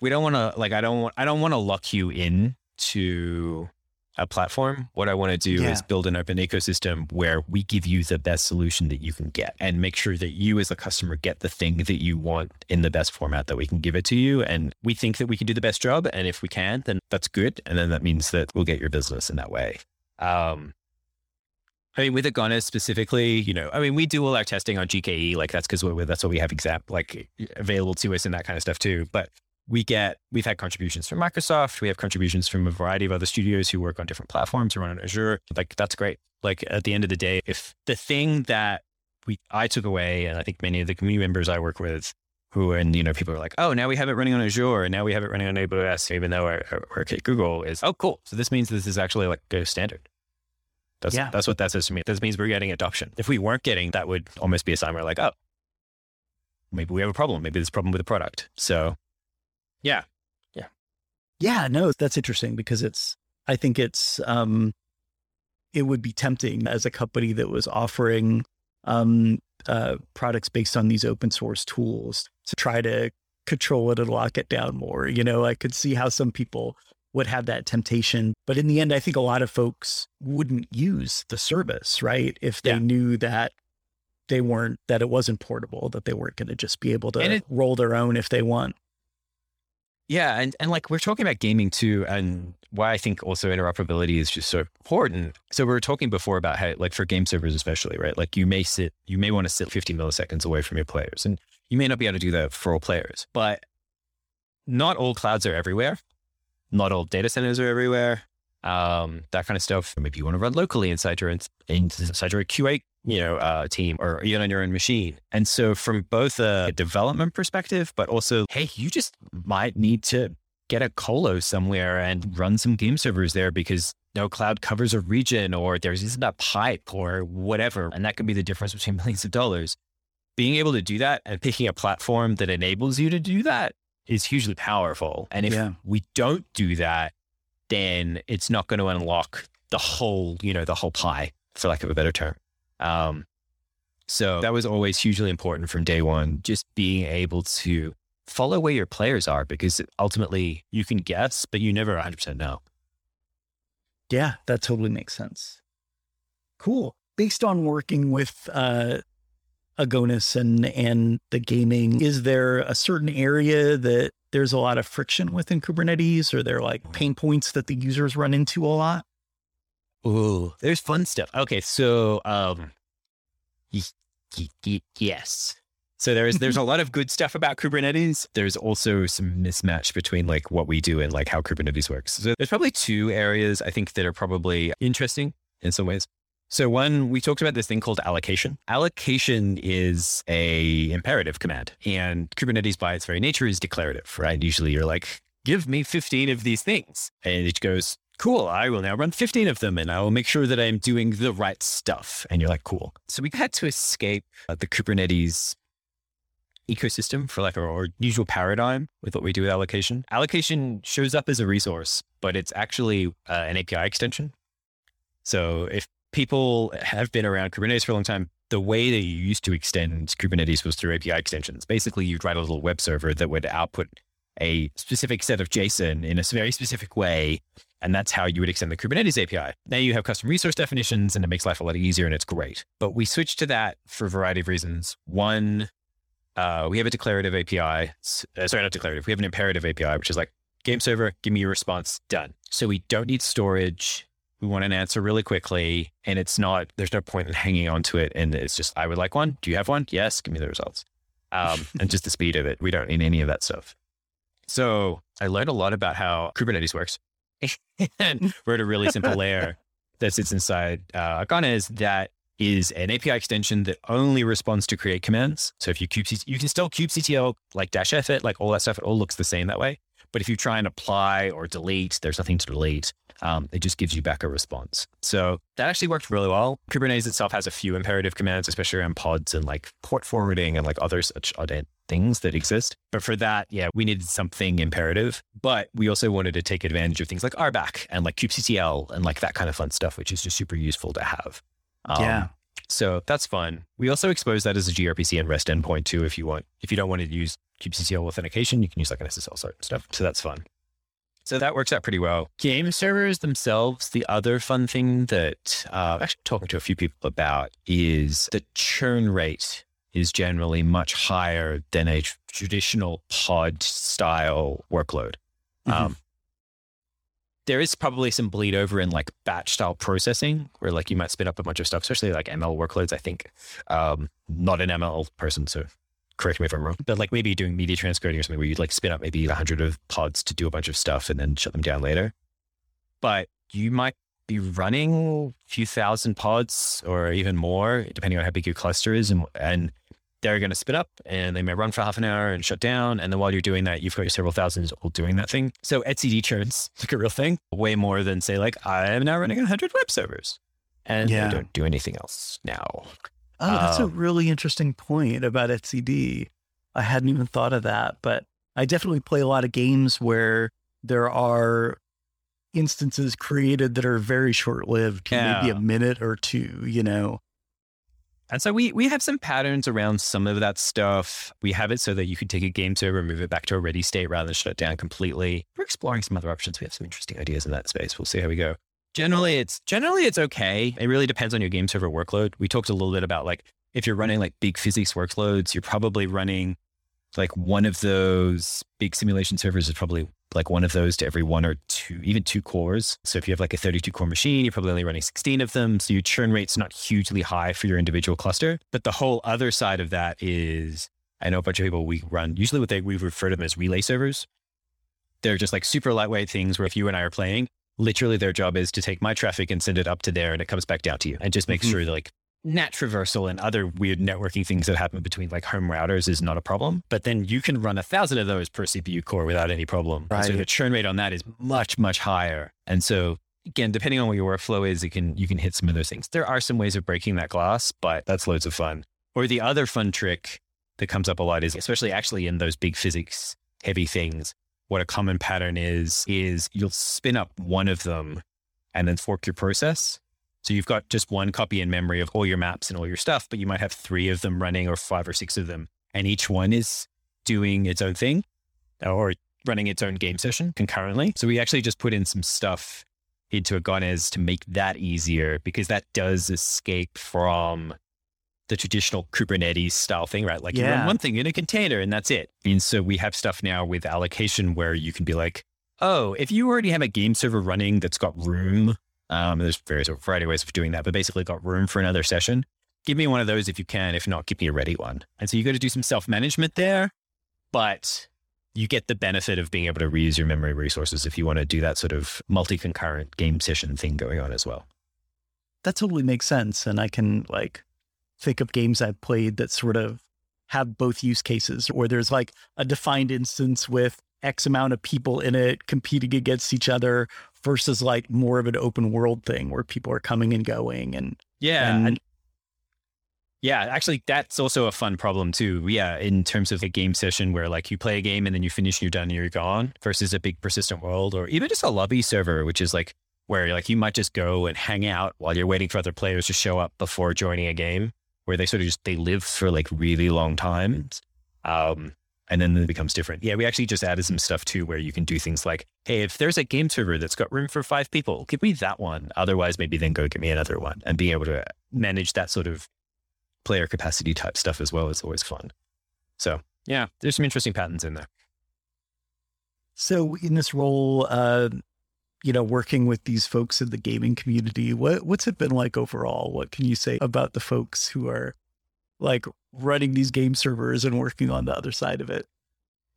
B: we don't want to, like, I don't want, I don't want to lock you in to a platform. What I want to do
A: Yeah.
B: is build an open ecosystem where we give you the best solution that you can get, and make sure that you, as a customer, get the thing that you want in the best format that we can give it to you. And we think that we can do the best job, and if we can, then that's good, and then that means that we'll get your business in that way. Um, I mean, with Agones specifically, you know, I mean, we do all our testing on GKE, like that's because that's what we have exam like available to us and that kind of stuff too. But we get, we've had contributions from Microsoft. We have contributions from a variety of other studios who work on different platforms or run on Azure. Like that's great. Like at the end of the day, if the thing that we, I took away, and I think many of the community members I work with who, and you know, people are like, oh, now we have it running on Azure and now we have it running on AWS, even though our, our, our Google is, oh, cool. So this means this is actually like a standard. That's,
A: Yeah.
B: that's what that says to me. This means we're getting adoption. If we weren't getting, that would almost be a sign we're like, oh, maybe we have a problem. Maybe there's a problem with the product. So, yeah,
A: Yeah, Yeah. no, that's interesting because it's, I think it's, um, it would be tempting as a company that was offering um, uh, products based on these open source tools to try to control it and lock it down more. You know, I could see how some people would have that temptation. But in the end, I think a lot of folks wouldn't use the service, right? If they
B: Yeah.
A: knew that they weren't, that it wasn't portable, that they weren't going to just be able to
B: it-
A: roll their own if they want.
B: Yeah, and and like we're talking about gaming too, and why I think also interoperability is just so important. So we were talking before about how, like for game servers especially, right? Like you may sit, you may want to sit 50 milliseconds away from your players, and you may not be able to do that for all players. But not all clouds are everywhere. Not all data centers are everywhere. Um, that kind of stuff. Maybe you want to run locally inside your inside your QA, you know, uh, team, or even on your own machine. And so, from both a development perspective, but also, hey, you just might need to get a colo somewhere and run some game servers there because no cloud covers a region, or there's isn't a pipe, or whatever, and that could be the difference between millions of dollars. Being able to do that and picking a platform that enables you to do that is hugely powerful. And if
A: Yeah.
B: we don't do that, then it's not going to unlock the whole, you know, the whole pie, for lack of a better term. Um, so that was always hugely important from day one, just being able to follow where your players are because ultimately you can guess, but you never 100% know.
A: Yeah, that totally makes sense. Cool. Based on working with uh, Agones and and the gaming, is there a certain area that there's a lot of friction within Kubernetes? Or there like pain points that the users run into a lot?
B: Ooh, there's fun stuff. Okay, so um, Yes. So there is there's a lot of good stuff about Kubernetes. There's also some mismatch between like what we do and like how Kubernetes works. So there's probably two areas I think that are probably interesting in some ways. So one, we talked about this thing called allocation. Allocation is a imperative command and Kubernetes by its very nature is declarative, right? Usually you're like, give me 15 of these things. And it goes, cool, I will now run 15 of them and I will make sure that I'm doing the right stuff. And you're like, cool. So we had to escape uh, the Kubernetes ecosystem for like our, our, usual paradigm with what we do with allocation. Allocation shows up as a resource, but it's actually uh, an API extension. So if people have been around Kubernetes for a long time, the way that you used to extend Kubernetes was through API extensions. Basically, you'd write a little web server that would output a specific set of JSON in a very specific way. And that's how you would extend the Kubernetes API. Now you have custom resource definitions and it makes life a lot easier and it's great. But we switched to that for a variety of reasons. One, uh, we have a declarative API. Uh, sorry, not declarative. We have an imperative API, which is like game server, give me your response, done. So we don't need storage. We want an answer really quickly. And it's not, there's no point in hanging on to it. And it's just, I would like one. Do you have one? Yes. Give me the results. Um, and just the speed of it. We don't need any of that stuff. So I learned a lot about how Kubernetes works and wrote a really simple layer that sits inside uh, Agones that is an API extension that only responds to create commands. So if you kubectl, you can still kubectl like dash f it, like all that stuff. It all looks the same that way. But if you try and apply or delete, there's nothing to delete. Um, it just gives you back a response. So that actually worked really well. Kubernetes itself has a few imperative commands, especially around pods and like port forwarding and like other such things that exist. But for that, yeah, we needed something imperative. But we also wanted to take advantage of things like RBAC and like kubectl and like that kind of fun stuff, which is just super useful to have.
A: Um, yeah.
B: So that's fun. We also expose that as a gRPC and REST endpoint too, if you want. If you don't want to use kubectl authentication, you can use like an SSL sort of stuff. So that's fun. So that works out pretty well. Game servers themselves, the other fun thing that uh, I'm actually talking to a few people about is the churn rate is generally much higher than a traditional pod style workload. Mm-hmm. Um, there is probably some bleed over in like batch style processing where like you might spin up a bunch of stuff, especially like ML workloads. I think, um, not an ML person, so correct me if I'm wrong, but like maybe doing media transcoding or something where you'd like spin up maybe a hundred of pods to do a bunch of stuff and then shut them down later. But you might be running a few thousand pods or even more, depending on how big your cluster is. And, and they're going to spit up and they may run for half an hour and shut down. And then while you're doing that, you've got your several thousands all doing that thing. So etcd churns like a real thing, way more than say like, I am now running 100 web servers and yeah. don't do anything else now.
A: Oh, that's a um, really interesting point about etcd. I hadn't even thought of that, but I definitely play a lot of games where there are instances created that are very short lived, yeah. maybe a minute or two, you know.
B: And so we we have some patterns around some of that stuff. We have it so that you could take a game server, and move it back to a ready state rather than shut it down completely. We're exploring some other options. We have some interesting ideas in that space. We'll see how we go. Generally, it's generally it's okay. It really depends on your game server workload. We talked a little bit about like if you're running like big physics workloads, you're probably running like one of those big simulation servers is probably like one of those to every one or two, even two cores. So if you have like a 32 core machine, you're probably only running 16 of them. So your churn rate's not hugely high for your individual cluster. But the whole other side of that is I know a bunch of people we run, usually what they, we refer to them as relay servers. They're just like super lightweight things where if you and I are playing, literally their job is to take my traffic and send it up to there and it comes back down to you and just make mm-hmm. sure that like NAT traversal and other weird networking things that happen between like home routers is not a problem. But then you can run a thousand of those per CPU core without any problem. Right. So the churn rate on that is much, much higher. And so again, depending on what your workflow is, it can you can hit some of those things. There are some ways of breaking that glass, but that's loads of fun. Or the other fun trick that comes up a lot is especially actually in those big physics heavy things, what a common pattern is, is you'll spin up one of them and then fork your process so you've got just one copy in memory of all your maps and all your stuff, but you might have three of them running or five or six of them. And each one is doing its own thing or running its own game session concurrently. So we actually just put in some stuff into Agones to make that easier because that does escape from the traditional Kubernetes style thing, right? Like yeah. you run one thing in a container and that's it. And so we have stuff now with allocation where you can be like, oh, if you already have a game server running that's got room um, there's various variety of ways of doing that, but basically got room for another session. give me one of those if you can. If not, give me a ready one. And so you got to do some self management there, but you get the benefit of being able to reuse your memory resources if you want to do that sort of multi concurrent game session thing going on as well.
A: That totally makes sense. And I can like think of games I've played that sort of have both use cases where there's like a defined instance with X amount of people in it competing against each other versus like more of an open world thing where people are coming and going and
B: yeah
A: and,
B: yeah actually that's also a fun problem too. Yeah in terms of a game session where like you play a game and then you finish and you're done and you're gone versus a big persistent world or even just a lobby server which is like where like you might just go and hang out while you're waiting for other players to show up before joining a game where they sort of just they live for like really long times. Um and then it becomes different. Yeah, we actually just added some stuff too where you can do things like, hey, if there's a game server that's got room for five people, give me that one. Otherwise, maybe then go give me another one. And being able to manage that sort of player capacity type stuff as well is always fun. So yeah, there's some interesting patterns in there.
A: So in this role, uh, you know, working with these folks in the gaming community, what what's it been like overall? What can you say about the folks who are like running these game servers and working on the other side of it?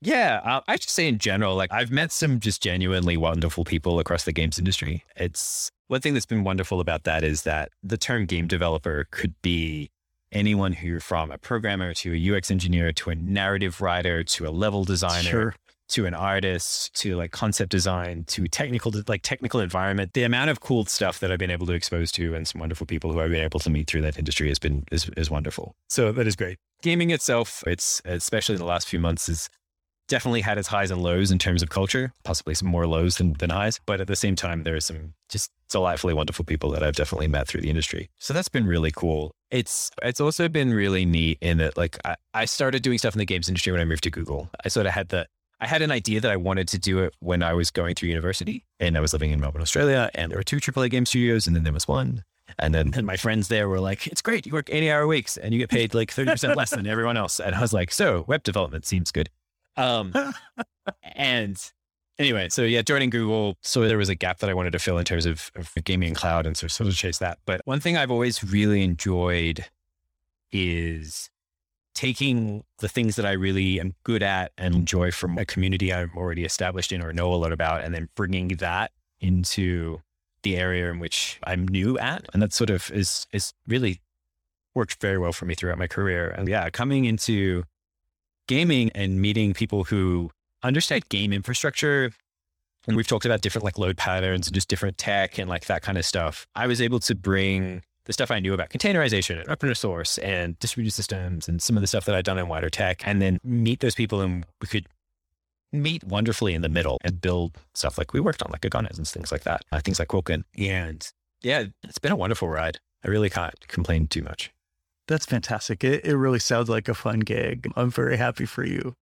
B: Yeah, uh, I should say in general, like I've met some just genuinely wonderful people across the games industry. It's one thing that's been wonderful about that is that the term game developer could be anyone who from a programmer to a UX engineer to a narrative writer to a level designer sure to an artist to like concept design to technical like technical environment the amount of cool stuff that i've been able to expose to and some wonderful people who i've been able to meet through that industry has been is, is wonderful. So that is great. Gaming itself it's especially in the last few months is definitely had its highs and lows in terms of culture possibly some more lows than, than highs but at the same time there are some just delightfully wonderful people that i've definitely met through the industry. So that's been really cool. It's it's also been really neat in that like I, I started doing stuff in the games industry when i moved to google. I sort of had the I had an idea that I wanted to do it when I was going through university and I was living in Melbourne, Australia. And there were two AAA game studios and then there was one. And then and my friends there were like, it's great. You work 80 hour weeks and you get paid like 30% less than everyone else. And I was like, so web development seems good. Um, and anyway, so yeah, joining Google. So there was a gap that I wanted to fill in terms of, of gaming and cloud and so sort of chase that. But one thing I've always really enjoyed is taking the things that I really am good at and enjoy from a community I'm already established in or know a lot about, and then bringing that into the area in which I'm new at. And that sort of is, is really worked very well for me throughout my career. And yeah, coming into gaming and meeting people who understand game infrastructure. And we've talked about different like load patterns and just different tech and like that kind of stuff. I was able to bring the stuff I knew about containerization and open source and distributed systems and some of the stuff that I'd done in wider tech, and then meet those people and we could meet wonderfully in the middle and build stuff like we worked on, like Agones and things like that, uh, things like Quilkin. And yeah, it's been a wonderful ride. I really can't complain too much.
A: That's fantastic. It, it really sounds like a fun gig. I'm very happy for you.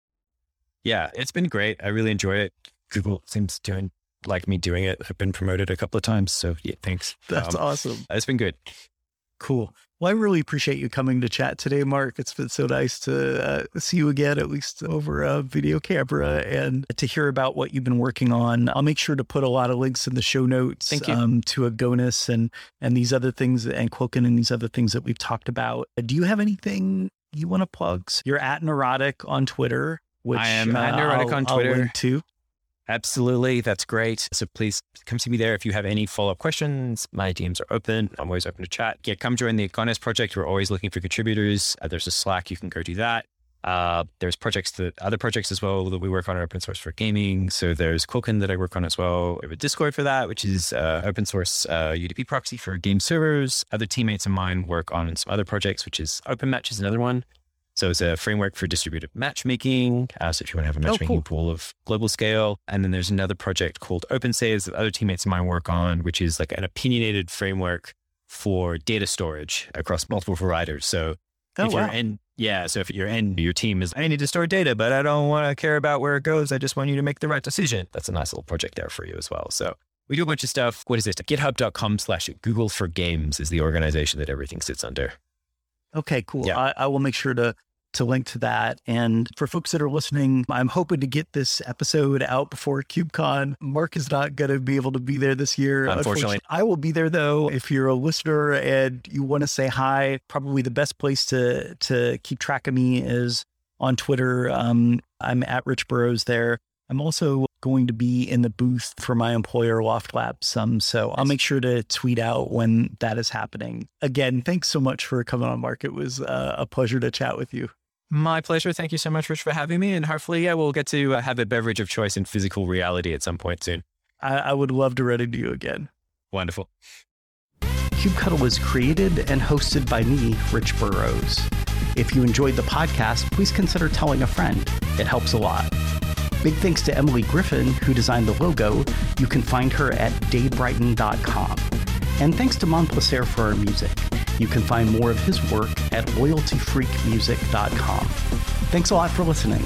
B: Yeah, it's been great. I really enjoy it. Google seems to like me doing it. I've been promoted a couple of times. So yeah, thanks.
A: That's um, awesome.
B: It's been good.
A: Cool. Well, I really appreciate you coming to chat today, Mark. It's been so nice to uh, see you again, at least over a video camera, and to hear about what you've been working on. I'll make sure to put a lot of links in the show notes Thank you. um, to Agones and and these other things and Quilkin and these other things that we've talked about. Do you have anything you want to plug? You're at Neurotic on Twitter. Which, I
B: am at uh, Neurotic on Twitter
A: too.
B: Absolutely. That's great. So please come see me there if you have any follow up questions. My DMs are open. I'm always open to chat. Yeah, come join the Agones project. We're always looking for contributors. Uh, there's a Slack. You can go do that. Uh, there's projects that other projects as well that we work on are open source for gaming. So there's Quilkin that I work on as well. We have a Discord for that, which is uh, open source uh, UDP proxy for game servers. Other teammates of mine work on some other projects, which is Open Match is another one. So it's a framework for distributed matchmaking. Uh, so if you want to have a matchmaking oh, cool. pool of global scale. And then there's another project called OpenSaves that other teammates of mine work on, which is like an opinionated framework for data storage across multiple providers. So oh, if wow. you're in, yeah, so if you're in your team is, I need to store data, but I don't want to care about where it goes. I just want you to make the right decision. That's a nice little project there for you as well. So we do a bunch of stuff. What is this? GitHub.com slash Google for Games is the organization that everything sits under.
A: Okay, cool. Yeah. I, I will make sure to to link to that. And for folks that are listening, I'm hoping to get this episode out before KubeCon. Mark is not going to be able to be there this year.
B: Unfortunately. Unfortunately.
A: I will be there though. If you're a listener and you want to say hi, probably the best place to to keep track of me is on Twitter. Um, I'm at Rich Burroughs there. I'm also going to be in the booth for my employer, Loft Labs. Um, so I'll make sure to tweet out when that is happening. Again, thanks so much for coming on, Mark. It was uh, a pleasure to chat with you.
B: My pleasure. Thank you so much, Rich, for having me. And hopefully, yeah, we'll get to uh, have a beverage of choice in physical reality at some point soon.
A: I, I would love to run into you again.
B: Wonderful.
A: KubeCuddle was created and hosted by me, Rich Burroughs. If you enjoyed the podcast, please consider telling a friend. It helps a lot. Big thanks to Emily Griffin, who designed the logo. You can find her at daybrighton.com. And thanks to Monplaisir for our music. You can find more of his work at loyaltyfreakmusic.com. Thanks a lot for listening.